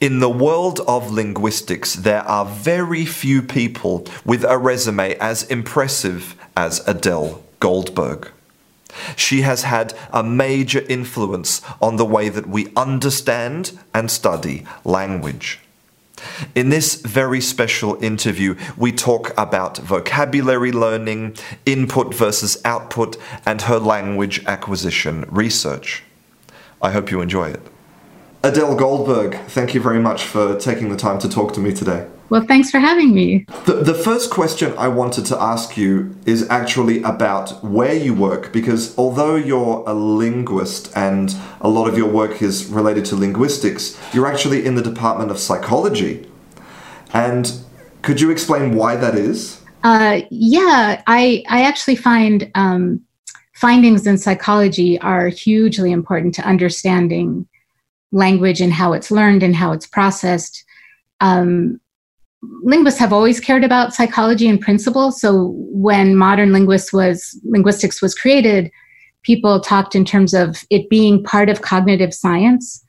In the world of linguistics, there are very few people with a resume as impressive as Adele Goldberg. She has had a major influence on the way that we understand and study language. In this very special interview, we talk about vocabulary learning, input versus output, and her language acquisition research. I hope you enjoy it. Adele Goldberg, thank you very much for taking the time to talk to me today. Well, thanks for having me. The, the first question I wanted to ask you is actually about where you work, because although you're a linguist and a lot of your work is related to linguistics, you're actually in the Department of Psychology. And could you explain why that is? Uh, yeah, I, I actually find um, findings in psychology are hugely important to understanding language and how it's learned and how it's processed. Um, linguists have always cared about psychology in principle. So when modern linguists was linguistics was created, people talked in terms of it being part of cognitive science.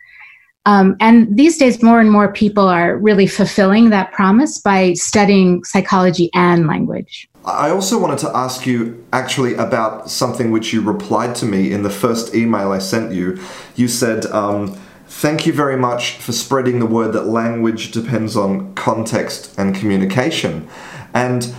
Um, and these days, more and more people are really fulfilling that promise by studying psychology and language. I also wanted to ask you actually about something which you replied to me in the first email I sent you. You said, um, Thank you very much for spreading the word that language depends on context and communication. And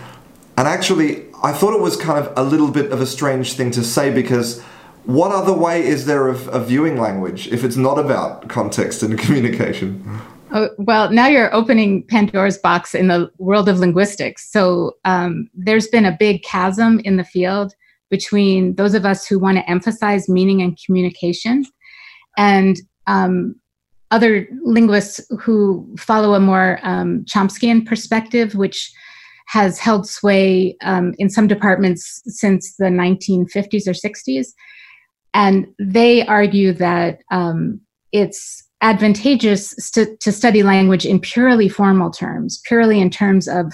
and actually I thought it was kind of a little bit of a strange thing to say because what other way is there of, of viewing language if it's not about context and communication? Oh, well, now you're opening Pandora's box in the world of linguistics. So um, there's been a big chasm in the field between those of us who want to emphasize meaning and communication and um, other linguists who follow a more um, Chomskyan perspective, which has held sway um, in some departments since the 1950s or 60s. And they argue that um, it's advantageous st- to study language in purely formal terms, purely in terms of,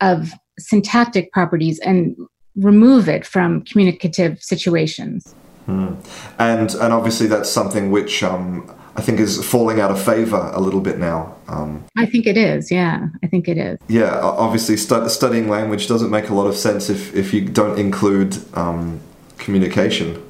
of syntactic properties, and remove it from communicative situations. Hmm. And and obviously that's something which um, I think is falling out of favor a little bit now. Um, I think it is. Yeah, I think it is. Yeah, obviously stu- studying language doesn't make a lot of sense if if you don't include um, communication.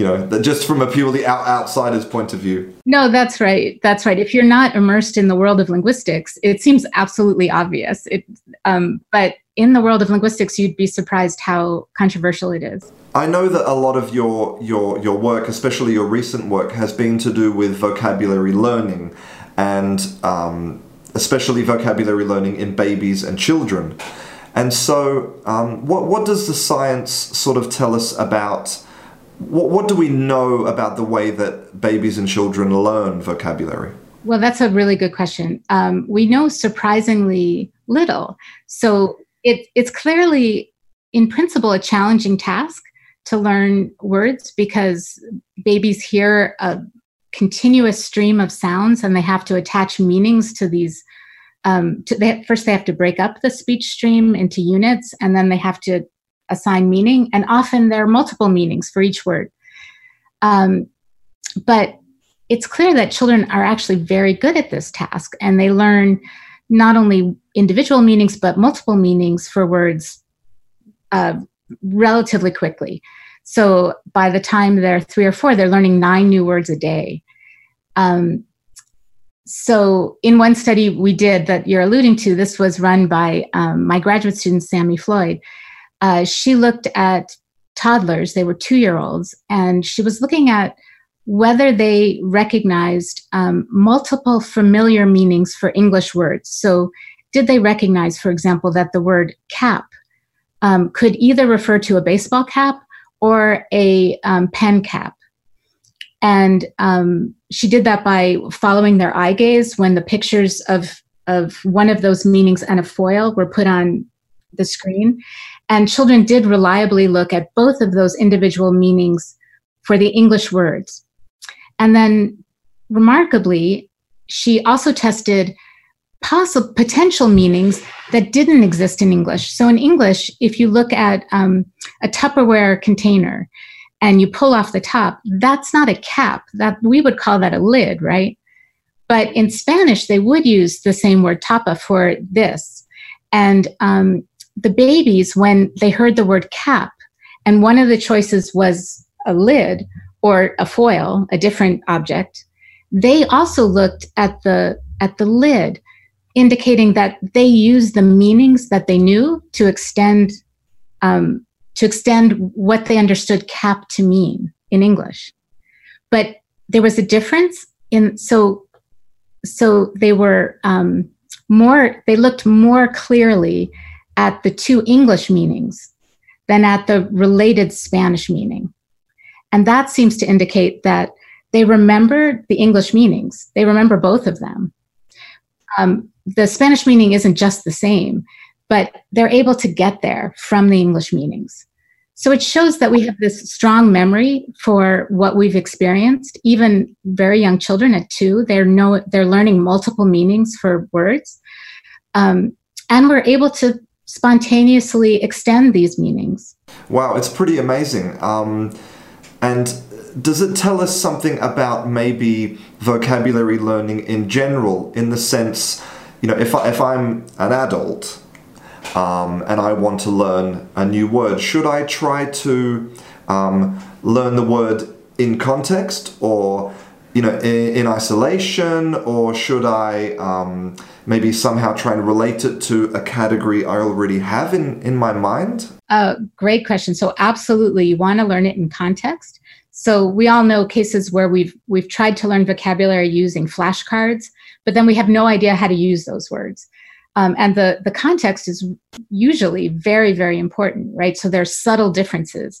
You know, that just from a purely out- outsider's point of view. No, that's right. That's right. If you're not immersed in the world of linguistics, it seems absolutely obvious. It, um, but in the world of linguistics, you'd be surprised how controversial it is. I know that a lot of your your your work, especially your recent work, has been to do with vocabulary learning, and um, especially vocabulary learning in babies and children. And so, um, what what does the science sort of tell us about? What, what do we know about the way that babies and children learn vocabulary? Well, that's a really good question. Um, we know surprisingly little. So it, it's clearly, in principle, a challenging task to learn words because babies hear a continuous stream of sounds and they have to attach meanings to these um, to, they, first they have to break up the speech stream into units and then they have to assign meaning and often there are multiple meanings for each word um, but it's clear that children are actually very good at this task and they learn not only individual meanings but multiple meanings for words uh, relatively quickly. So by the time they're three or four, they're learning nine new words a day. Um, so in one study we did that you're alluding to, this was run by um, my graduate student Sammy Floyd. Uh, she looked at toddlers; they were two-year-olds, and she was looking at whether they recognized um, multiple familiar meanings for English words. So, did they recognize, for example, that the word cap um, could either refer to a baseball cap or a um, pen cap. And um, she did that by following their eye gaze when the pictures of, of one of those meanings and a foil were put on the screen. And children did reliably look at both of those individual meanings for the English words. And then, remarkably, she also tested possible potential meanings that didn't exist in English. So in English, if you look at um, a Tupperware container and you pull off the top, that's not a cap. That we would call that a lid, right? But in Spanish, they would use the same word tapa for this. And um, the babies, when they heard the word cap, and one of the choices was a lid or a foil, a different object, they also looked at the at the lid, indicating that they used the meanings that they knew to extend um, to extend what they understood cap to mean in English. But there was a difference in so so they were um, more they looked more clearly at the two English meanings than at the related Spanish meaning. And that seems to indicate that they remember the English meanings. They remember both of them. Um, the Spanish meaning isn't just the same, but they're able to get there from the English meanings. So it shows that we have this strong memory for what we've experienced. Even very young children at two, they're know they're learning multiple meanings for words, um, and we're able to spontaneously extend these meanings. Wow, it's pretty amazing. Um, and does it tell us something about maybe vocabulary learning in general, in the sense, you know, if, I, if I'm an adult um, and I want to learn a new word, should I try to um, learn the word in context or, you know, in, in isolation, or should I um, maybe somehow try and relate it to a category I already have in, in my mind? Uh, great question. So, absolutely, you want to learn it in context. So we all know cases where we've we've tried to learn vocabulary using flashcards, but then we have no idea how to use those words. Um, and the the context is usually very very important, right? So there's subtle differences.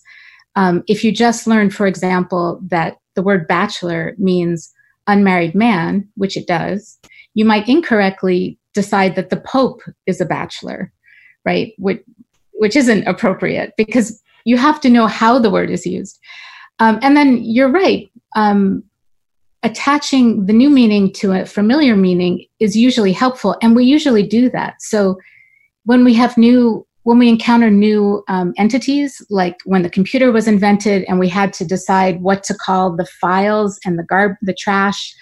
Um, if you just learn, for example, that the word bachelor means unmarried man, which it does, you might incorrectly decide that the Pope is a bachelor, right? Which, which isn't appropriate because you have to know how the word is used. Um, and then you're right. Um, attaching the new meaning to a familiar meaning is usually helpful, and we usually do that. So when we have new, when we encounter new um, entities, like when the computer was invented, and we had to decide what to call the files and the garb, the trash,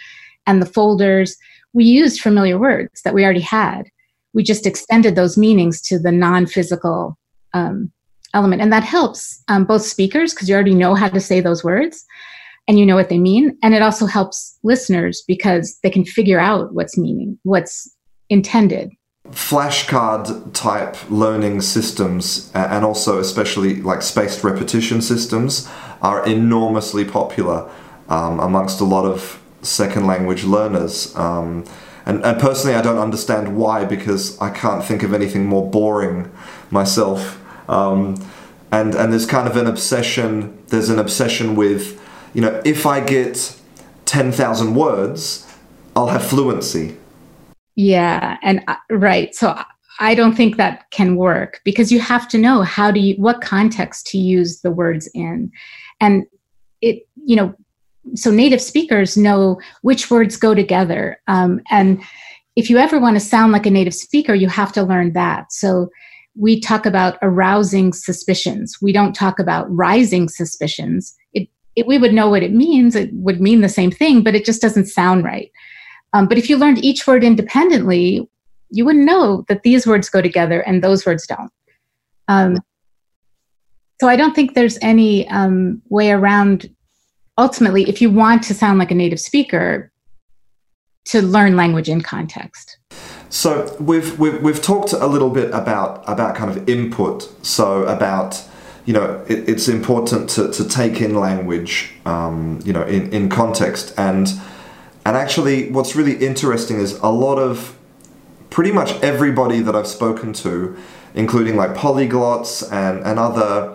and the folders, we used familiar words that we already had. We just extended those meanings to the non-physical um, element. And that helps um, both speakers because you already know how to say those words and you know what they mean. And it also helps listeners because they can figure out what's meaning, what's intended. Flashcard type learning systems and also especially like spaced repetition systems are enormously popular um, amongst a lot of second language learners. Um, and, and personally, I don't understand why because I can't think of anything more boring myself. Um, and and there's kind of an obsession. There's an obsession with, you know, if I get ten thousand words, I'll have fluency. Yeah, and uh, right. So I don't think that can work because you have to know how do you what context to use the words in, and it you know. So native speakers know which words go together, um, and if you ever want to sound like a native speaker, you have to learn that. So we talk about arousing suspicions. We don't talk about rising suspicions. It, it, we would know what it means. It would mean the same thing, but it just doesn't sound right. Um, but if you learned each word independently, you wouldn't know that these words go together and those words don't. Um, so I don't think there's any um, way around. Ultimately, if you want to sound like a native speaker, to learn language in context. So we've, we've we've talked a little bit about about kind of input. So about you know it, it's important to, to take in language um, you know in, in context and and actually what's really interesting is a lot of pretty much everybody that I've spoken to, including like polyglots and and other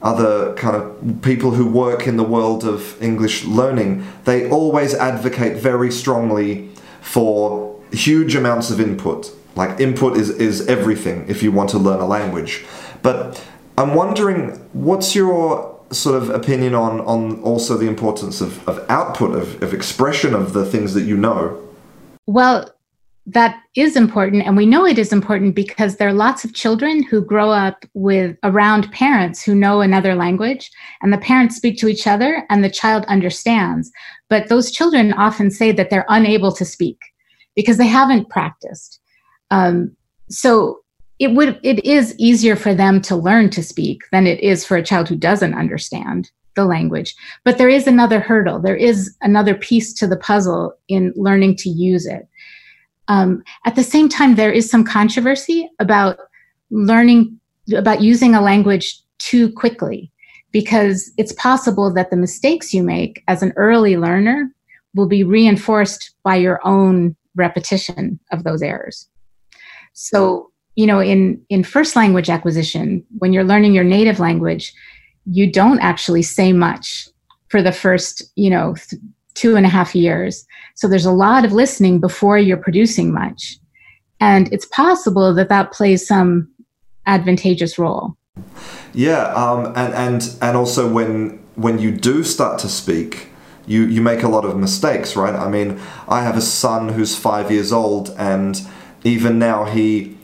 other kind of people who work in the world of English learning, they always advocate very strongly for huge amounts of input. Like input is, is everything if you want to learn a language. But I'm wondering, what's your sort of opinion on, on also the importance of, of output, of, of expression of the things that you know? Well, that is important and we know it is important because there are lots of children who grow up with around parents who know another language and the parents speak to each other and the child understands but those children often say that they're unable to speak because they haven't practiced um, so it would it is easier for them to learn to speak than it is for a child who doesn't understand the language. But there is another hurdle. There is another piece to the puzzle in learning to use it. Um, at the same time, there is some controversy about learning, about using a language too quickly, because it's possible that the mistakes you make as an early learner will be reinforced by your own repetition of those errors. So, you know, in, in first language acquisition, when you're learning your native language, you don't actually say much for the first, you know, th- two and a half years. So there's a lot of listening before you're producing much. And it's possible that that plays some advantageous role. Yeah, um, and, and, and also when, when you do start to speak, you, you make a lot of mistakes, right? I mean, I have a son who's five years old, and even now he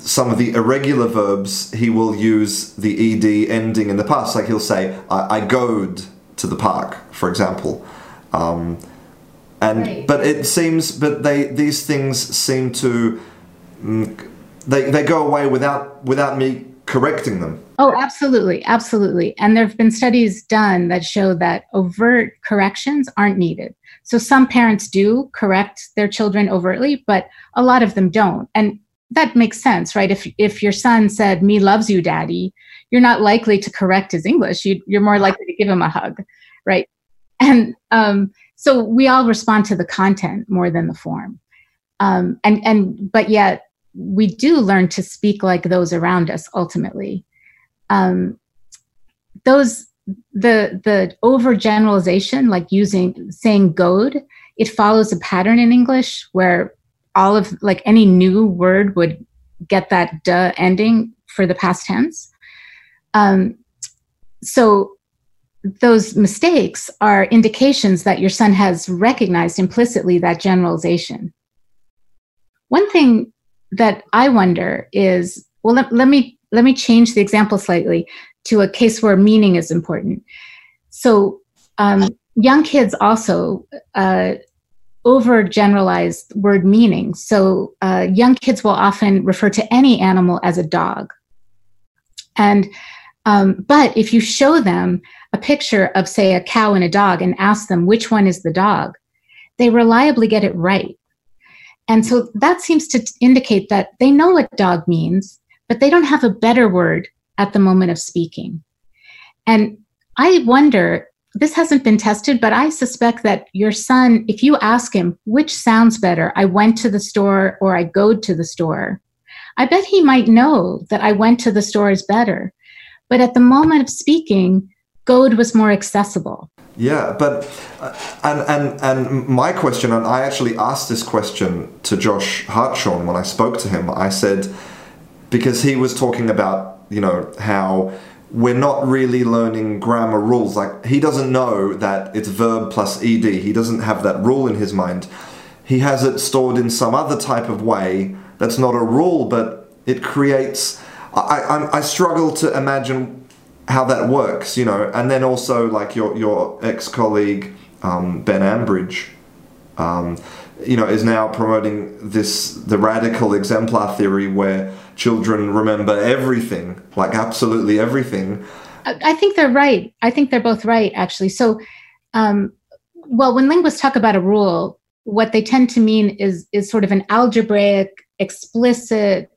some of the irregular verbs he will use the ed ending in the past like he'll say i, I goed to the park for example um, and right. but it seems, but they these things seem to mm, they they go away without without me correcting them. Oh, absolutely, absolutely. And there have been studies done that show that overt corrections aren't needed. So some parents do correct their children overtly, but a lot of them don't. And that makes sense, right? If if your son said "Me loves you, daddy," you're not likely to correct his English. You, you're more likely to give him a hug, right? and um, so we all respond to the content more than the form um, and and but yet we do learn to speak like those around us ultimately um, those the the overgeneralization like using saying goed it follows a pattern in english where all of like any new word would get that duh ending for the past tense um, so those mistakes are indications that your son has recognized implicitly that generalization. One thing that I wonder is well, let, let, me let me change the example slightly to a case where meaning is important. So, um, young kids also uh, overgeneralize word meaning. So, uh, young kids will often refer to any animal as a dog. And um, but if you show them a picture of, say, a cow and a dog and ask them which one is the dog, they reliably get it right. And so that seems to indicate that they know what dog means, but they don't have a better word at the moment of speaking. And I wonder, this hasn't been tested, but I suspect that your son, if you ask him which sounds better, I went to the store or I go to the store, I bet he might know that I went to the store is better. But at the moment of speaking, goed was more accessible. Yeah, but uh, and and and my question, and I actually asked this question to Josh Hartshorne when I spoke to him. I said because he was talking about you know how we're not really learning grammar rules. Like he doesn't know that it's verb plus ed. He doesn't have that rule in his mind. He has it stored in some other type of way that's not a rule, but it creates. I, I, I struggle to imagine how that works, you know, and then also like your your ex colleague um, Ben Ambridge, um, you know, is now promoting this the radical exemplar theory where children remember everything, like absolutely everything. I think they're right. I think they're both right, actually. So, um, well, when linguists talk about a rule, what they tend to mean is is sort of an algebraic, explicit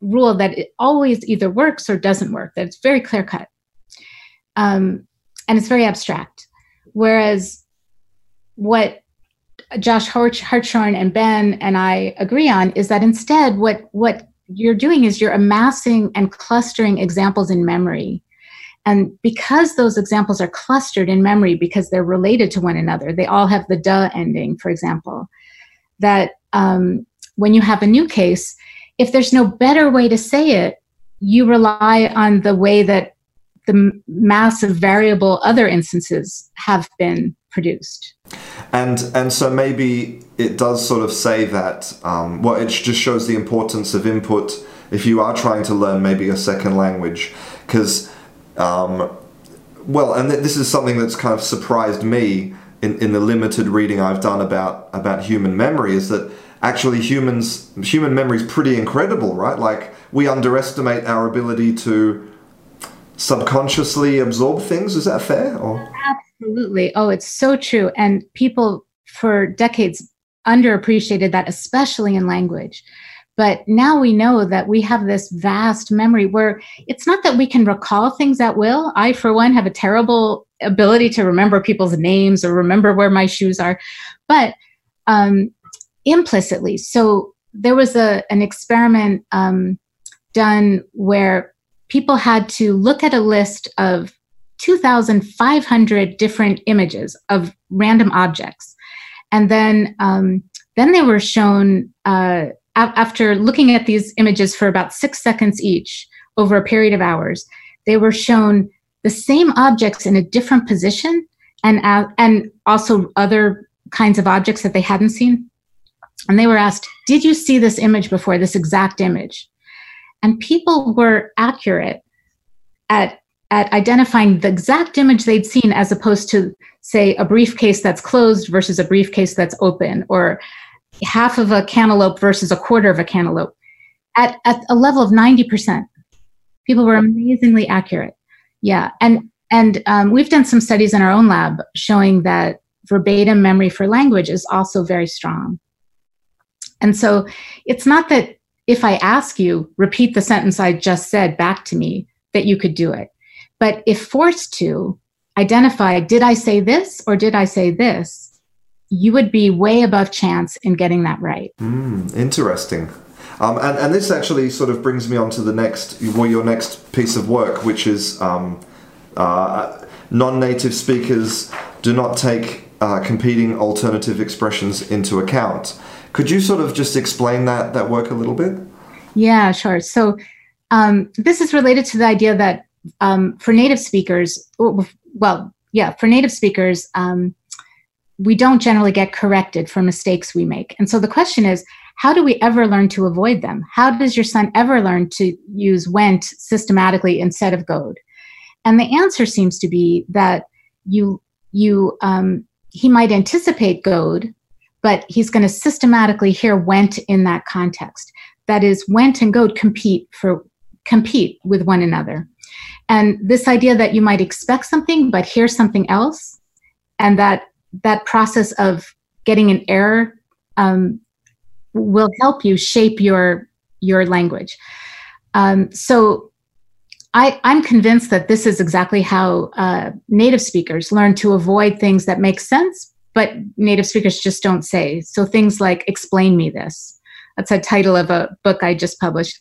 rule that it always either works or doesn't work. That it's very clear cut um, and it's very abstract. Whereas what Josh Hartshorne and Ben and I agree on is that instead, what what you're doing is you're amassing and clustering examples in memory. And because those examples are clustered in memory because they're related to one another, they all have the duh ending, for example, that um, when you have a new case, if there's no better way to say it, you rely on the way that the mass of variable other instances have been produced. And and so maybe it does sort of say that. Um, well, it just shows the importance of input if you are trying to learn maybe a second language, because. Um, well, and th- this is something that's kind of surprised me in, in the limited reading I've done about about human memory is that actually humans human memory is pretty incredible, right? Like we underestimate our ability to subconsciously absorb things. Is that fair? Or? Absolutely. Oh, it's so true. And people for decades underappreciated that, especially in language. But now we know that we have this vast memory where it's not that we can recall things at will. I, for one, have a terrible ability to remember people's names or remember where my shoes are, but um, implicitly. So there was a an experiment um, done where people had to look at a list of 2,500 different images of random objects, and then um, then they were shown. Uh, after looking at these images for about six seconds each over a period of hours, they were shown the same objects in a different position and, uh, and also other kinds of objects that they hadn't seen. And they were asked, Did you see this image before, this exact image? And people were accurate at, at identifying the exact image they'd seen as opposed to, say, a briefcase that's closed versus a briefcase that's open, or half of a cantaloupe versus a quarter of a cantaloupe at, at a level of 90%. People were amazingly accurate. Yeah. And, and um, we've done some studies in our own lab showing that verbatim memory for language is also very strong. And so it's not that if I ask you, repeat the sentence I just said back to me, that you could do it. But if forced to, identify did I say this or did I say this? you would be way above chance in getting that right. Mm, interesting. Um, and, and this actually sort of brings me on to the next, well, your next piece of work, which is um, uh, non-native speakers do not take uh, competing alternative expressions into account. Could you sort of just explain that that work a little bit? Yeah, sure. So um, this is related to the idea that um, for native speakers, well, yeah, for native speakers, um, we don't generally get corrected for mistakes we make. And so the question is, how do we ever learn to avoid them? How does your son ever learn to use went systematically instead of goed? And the answer seems to be that you you um, he might anticipate goed, but he's going to systematically hear went in that context. That is, went and goed compete for compete with one another. And this idea that you might expect something but hear something else, and that that process of getting an error um, will help you shape your your language. Um, so I I, am convinced that this is exactly how uh, native speakers learn to avoid things that make sense, but native speakers just don't say. So things like "explain me this." That's a title of a book I just published,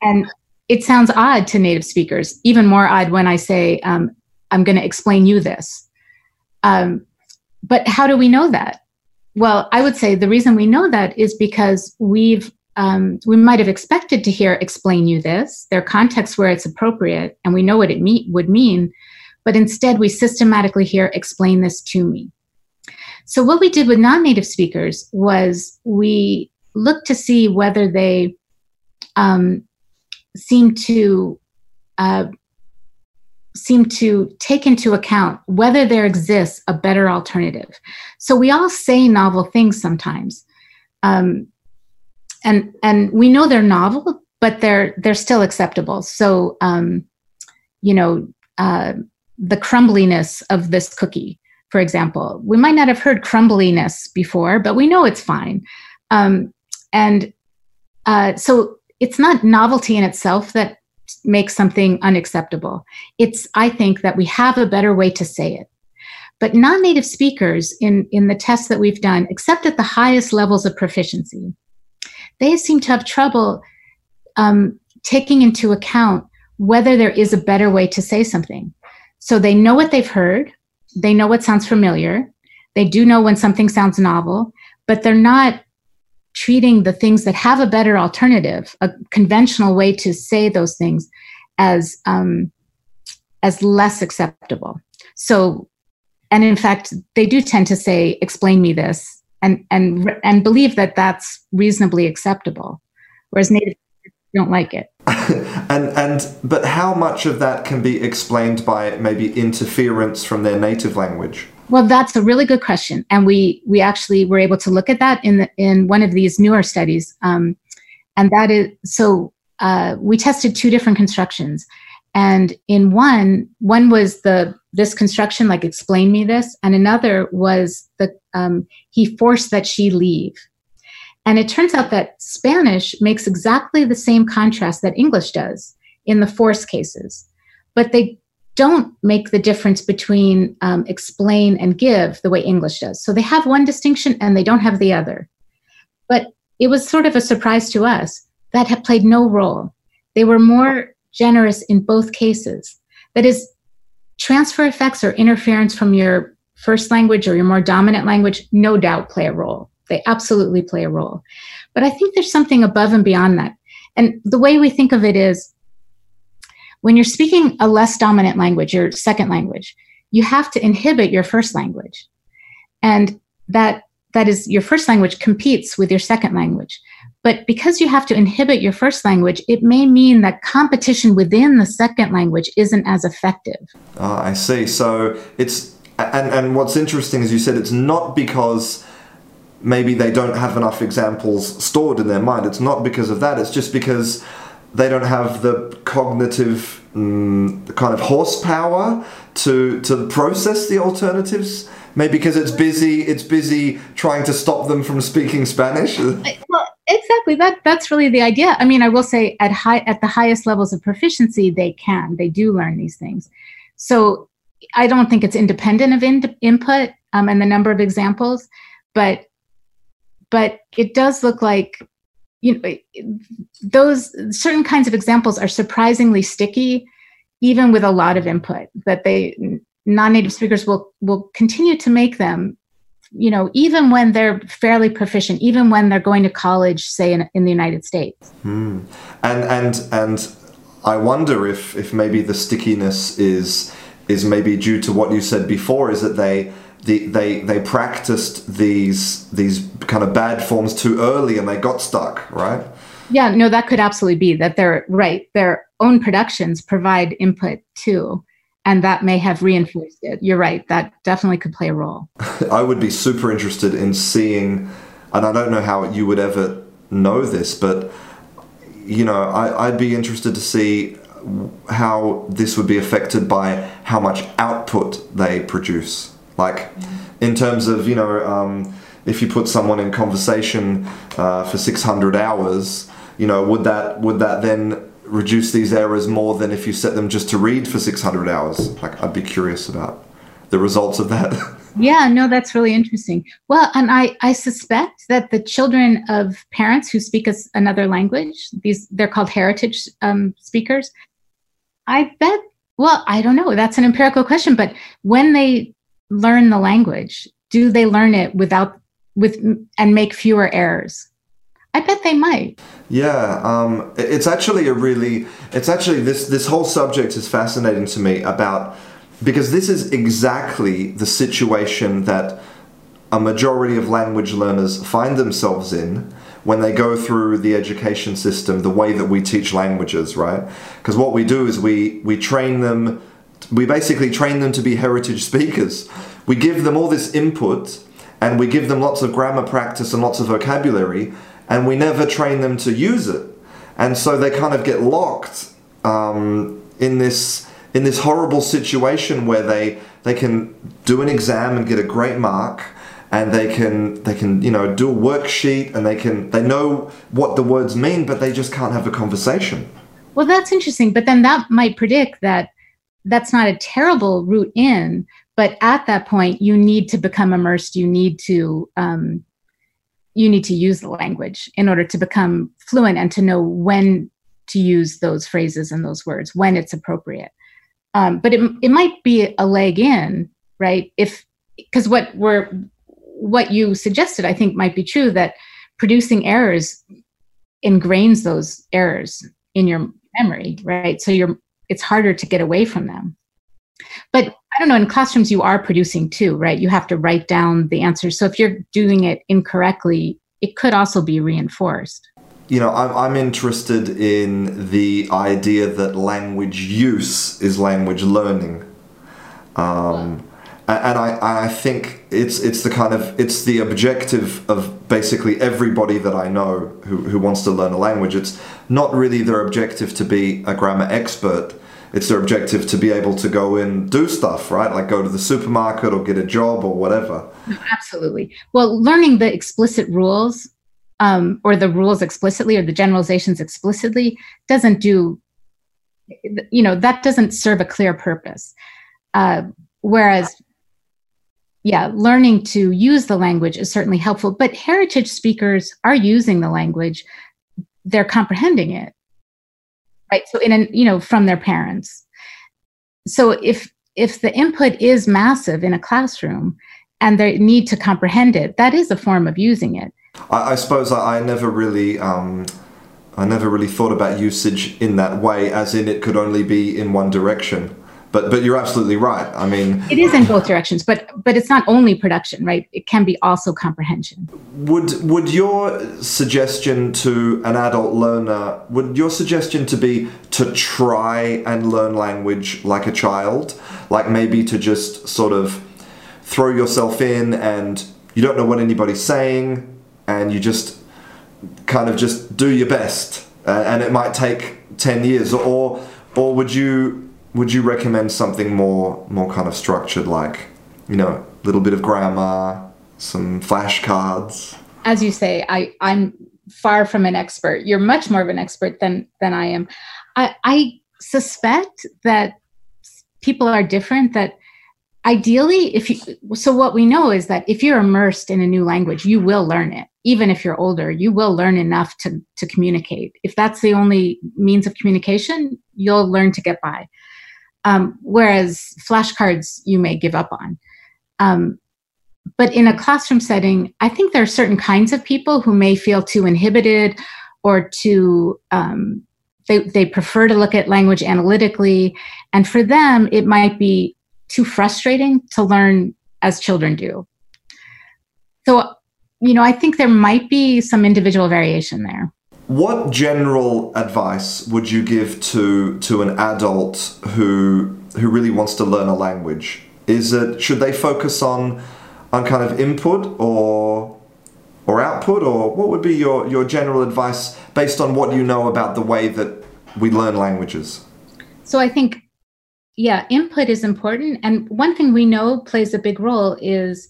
and it sounds odd to native speakers. Even more odd when I say, um, "I'm going to explain you this." Um, but how do we know that? Well, I would say the reason we know that is because we've um, we might have expected to hear explain you this. There are contexts where it's appropriate, and we know what it me- would mean, but instead we systematically hear explain this to me. So what we did with non-native speakers was we looked to see whether they um, seem to uh, seem to take into account whether there exists a better alternative. So we all say novel things sometimes, um, and and we know they're novel, but they're they're still acceptable. So um, you know uh, the crumbliness of this cookie, for example, we might not have heard crumbliness before, but we know it's fine, um, and uh, so it's not novelty in itself that makes something unacceptable. It's, I think, that we have a better way to say it. But non native speakers, in, in the tests that we've done, except at the highest levels of proficiency, they seem to have trouble um, taking into account whether there is a better way to say something. So they know what they've heard, they know what sounds familiar, they do know when something sounds novel, but they're not treating the things that have a better alternative, a conventional way to say those things, as um, as less acceptable. So, and in fact, they do tend to say, "Explain me this," and and and believe that that's reasonably acceptable, whereas native don't like it. and and but how much of that can be explained by maybe interference from their native language? Well, that's a really good question, and we we actually were able to look at that in the, in one of these newer studies, um, and that is so uh, we tested two different constructions, and in one one was the this construction like explain me this, and another was the um, he forced that she leave, and it turns out that Spanish makes exactly the same contrast that English does in the force cases, but they don't make the difference between um, explain and give the way English does. So they have one distinction and they don't have the other. But it was sort of a surprise to us that had played no role. They were more generous in both cases. That is, transfer effects or interference from your first language or your more dominant language, no doubt play a role. They absolutely play a role. But I think there's something above and beyond that. And the way we think of it is when you're speaking a less dominant language, your second language, you have to inhibit your first language. And that that is your first language competes with your second language. But because you have to inhibit your first language, it may mean that competition within the second language isn't as effective. Oh, I see. So it's and and what's interesting is you said it's not because maybe they don't have enough examples stored in their mind. It's not because of that. It's just because they don't have the cognitive um, kind of horsepower to to process the alternatives. Maybe because it's busy, it's busy trying to stop them from speaking Spanish. Well, exactly. That that's really the idea. I mean, I will say at high at the highest levels of proficiency, they can, they do learn these things. So I don't think it's independent of in, input um, and the number of examples, but but it does look like you know those certain kinds of examples are surprisingly sticky even with a lot of input that they non-native speakers will will continue to make them you know even when they're fairly proficient even when they're going to college say in, in the united states hmm. and and and i wonder if if maybe the stickiness is is maybe due to what you said before is that they the, they they practiced these these kind of bad forms too early and they got stuck, right? Yeah, no, that could absolutely be that they're right. Their own productions provide input too, and that may have reinforced it. You're right. That definitely could play a role. I would be super interested in seeing, and I don't know how you would ever know this, but you know, I, I'd be interested to see how this would be affected by how much output they produce like, in terms of, you know, um, if you put someone in conversation uh, for 600 hours, you know, would that would that then reduce these errors more than if you set them just to read for 600 hours? Like, I'd be curious about the results of that. Yeah, no, that's really interesting. Well, and I, I suspect that the children of parents who speak as another language, these they're called heritage um, speakers. I bet. Well, I don't know. That's an empirical question, but when they learn the language? Do they learn it without with and make fewer errors? I bet they might. Yeah, um, it's actually a really, it's actually this this whole subject is fascinating to me about because this is exactly the situation that a majority of language learners find themselves in when they go through the education system the way that we teach languages right because what we do is we we train them we basically train them to be heritage speakers. We give them all this input and we give them lots of grammar practice and lots of vocabulary, and we never train them to use it. And so they kind of get locked um, in this in this horrible situation where they they can do an exam and get a great mark and they can they can you know do a worksheet and they can they know what the words mean but they just can't have a conversation well that's interesting but then that might predict that that's not a terrible route in but at that point you need to become immersed. You need to um, you need to use the language in order to become fluent and to know when to use those phrases and those words when it's appropriate. Um, but it, it might be a leg in right? If because what we're what you suggested i think might be true that producing errors ingrains those errors in your memory right? So you're it's harder to get away from them. But I don't know, in classrooms you are producing too, right? You have to write down the answers. So if you're doing it incorrectly, it could also be reinforced. You know, I'm, I'm interested in the idea that language use is language learning. Um, and I, I think it's it's the kind of it's the objective of basically everybody that I know who, who wants to learn a language. It's not really their objective to be a grammar expert. It's their objective to be able to go and do stuff, right? Like go to the supermarket or get a job or whatever. Absolutely. Well, learning the explicit rules um, or the rules explicitly or the generalizations explicitly doesn't do, you know, that doesn't serve a clear purpose. Uh, whereas yeah, learning to use the language is certainly helpful, but heritage speakers are using the language, they're comprehending it. Right? So in an, you know, from their parents. So if if the input is massive in a classroom and they need to comprehend it, that is a form of using it. I, I suppose I, I, never really um, I never really thought about usage in that way, as in it could only be in one direction but but you're absolutely right. I mean it is in both directions but but it's not only production right? It can be also comprehension. Would would your suggestion to an adult learner would your suggestion to be to try and learn language like a child? Like maybe to just sort of throw yourself in and you don't know what anybody's saying and you just kind of just do your best. Uh, and it might take 10 years. Or or would you would you recommend something more more kind of structured like you know a little bit of grammar some flashcards? As you say i i'm far from an expert. You're much more of an expert than than i am. I i suspect that people are different that ideally if you so what we know is that if you're immersed in a new language you will learn it. Even if you're older you will learn enough to to communicate. If that's the only means of communication you'll learn to get by um, whereas flashcards you may give up on. Um, but in a classroom setting, I think there are certain kinds of people who may feel too inhibited or too, um, they, they prefer to look at language analytically. And for them, it might be too frustrating to learn as children do. So, you know, I think there might be some individual variation there. What general advice would you give to to an adult who who really wants to learn a language? Is it should they focus on on kind of input or or output or what would be your, your general advice based on what you know about the way that we learn languages? So I think yeah, input is important and one thing we know plays a big role is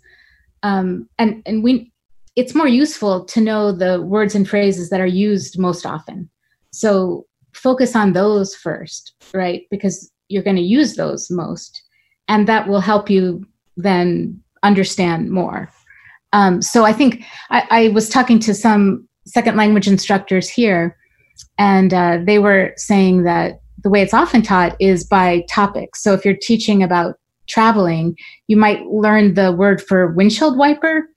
um, and and we it's more useful to know the words and phrases that are used most often. So focus on those first, right? Because you're going to use those most. And that will help you then understand more. Um, so I think I, I, was talking to some second language instructors here, and uh, they were saying that the way it's often taught is by topics. So if you're teaching about traveling, you might learn the word for windshield wiper,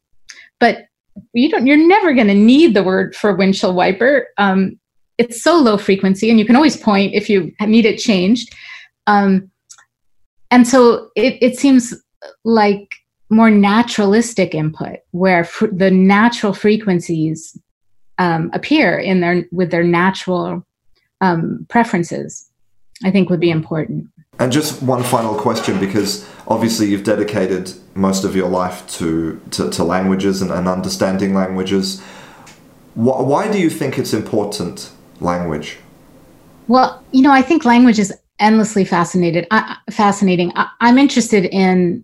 but you don't you're never going to need the word for windshield wiper. Um, it's so low frequency and you can always point if you need it changed. Um, and so it, it seems like more naturalistic input where fr- the natural frequencies um, appear in their with their natural um, preferences i think would be important and just one final question, because obviously you've dedicated most of your life to, to, to languages and, and, understanding languages. Why, why do you think it's important, language? Well, you know, I think language is endlessly fascinated, uh, fascinating. I, I'm interested in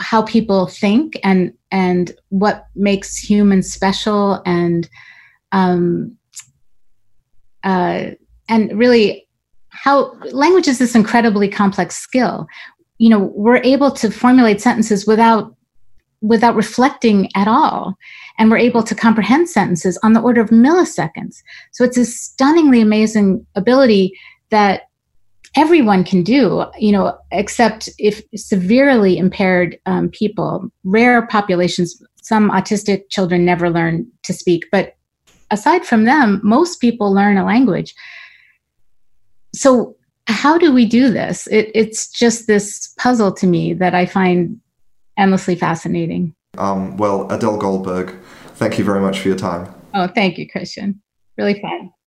how people think and and what makes humans special and um, uh, and really how language is this incredibly complex skill. You know we're able to formulate sentences without without reflecting at all. And we're able to comprehend sentences on the order of milliseconds. So it's a stunningly amazing ability that everyone can do you know except if severely impaired um, people. Rare populations some autistic children never learn to speak but aside from them most people learn a language so how do we do this? It, it's just this puzzle to me that I find endlessly fascinating. Um, well, Adele Goldberg, thank you very much for your time. Oh, thank you, Christian. Really fun.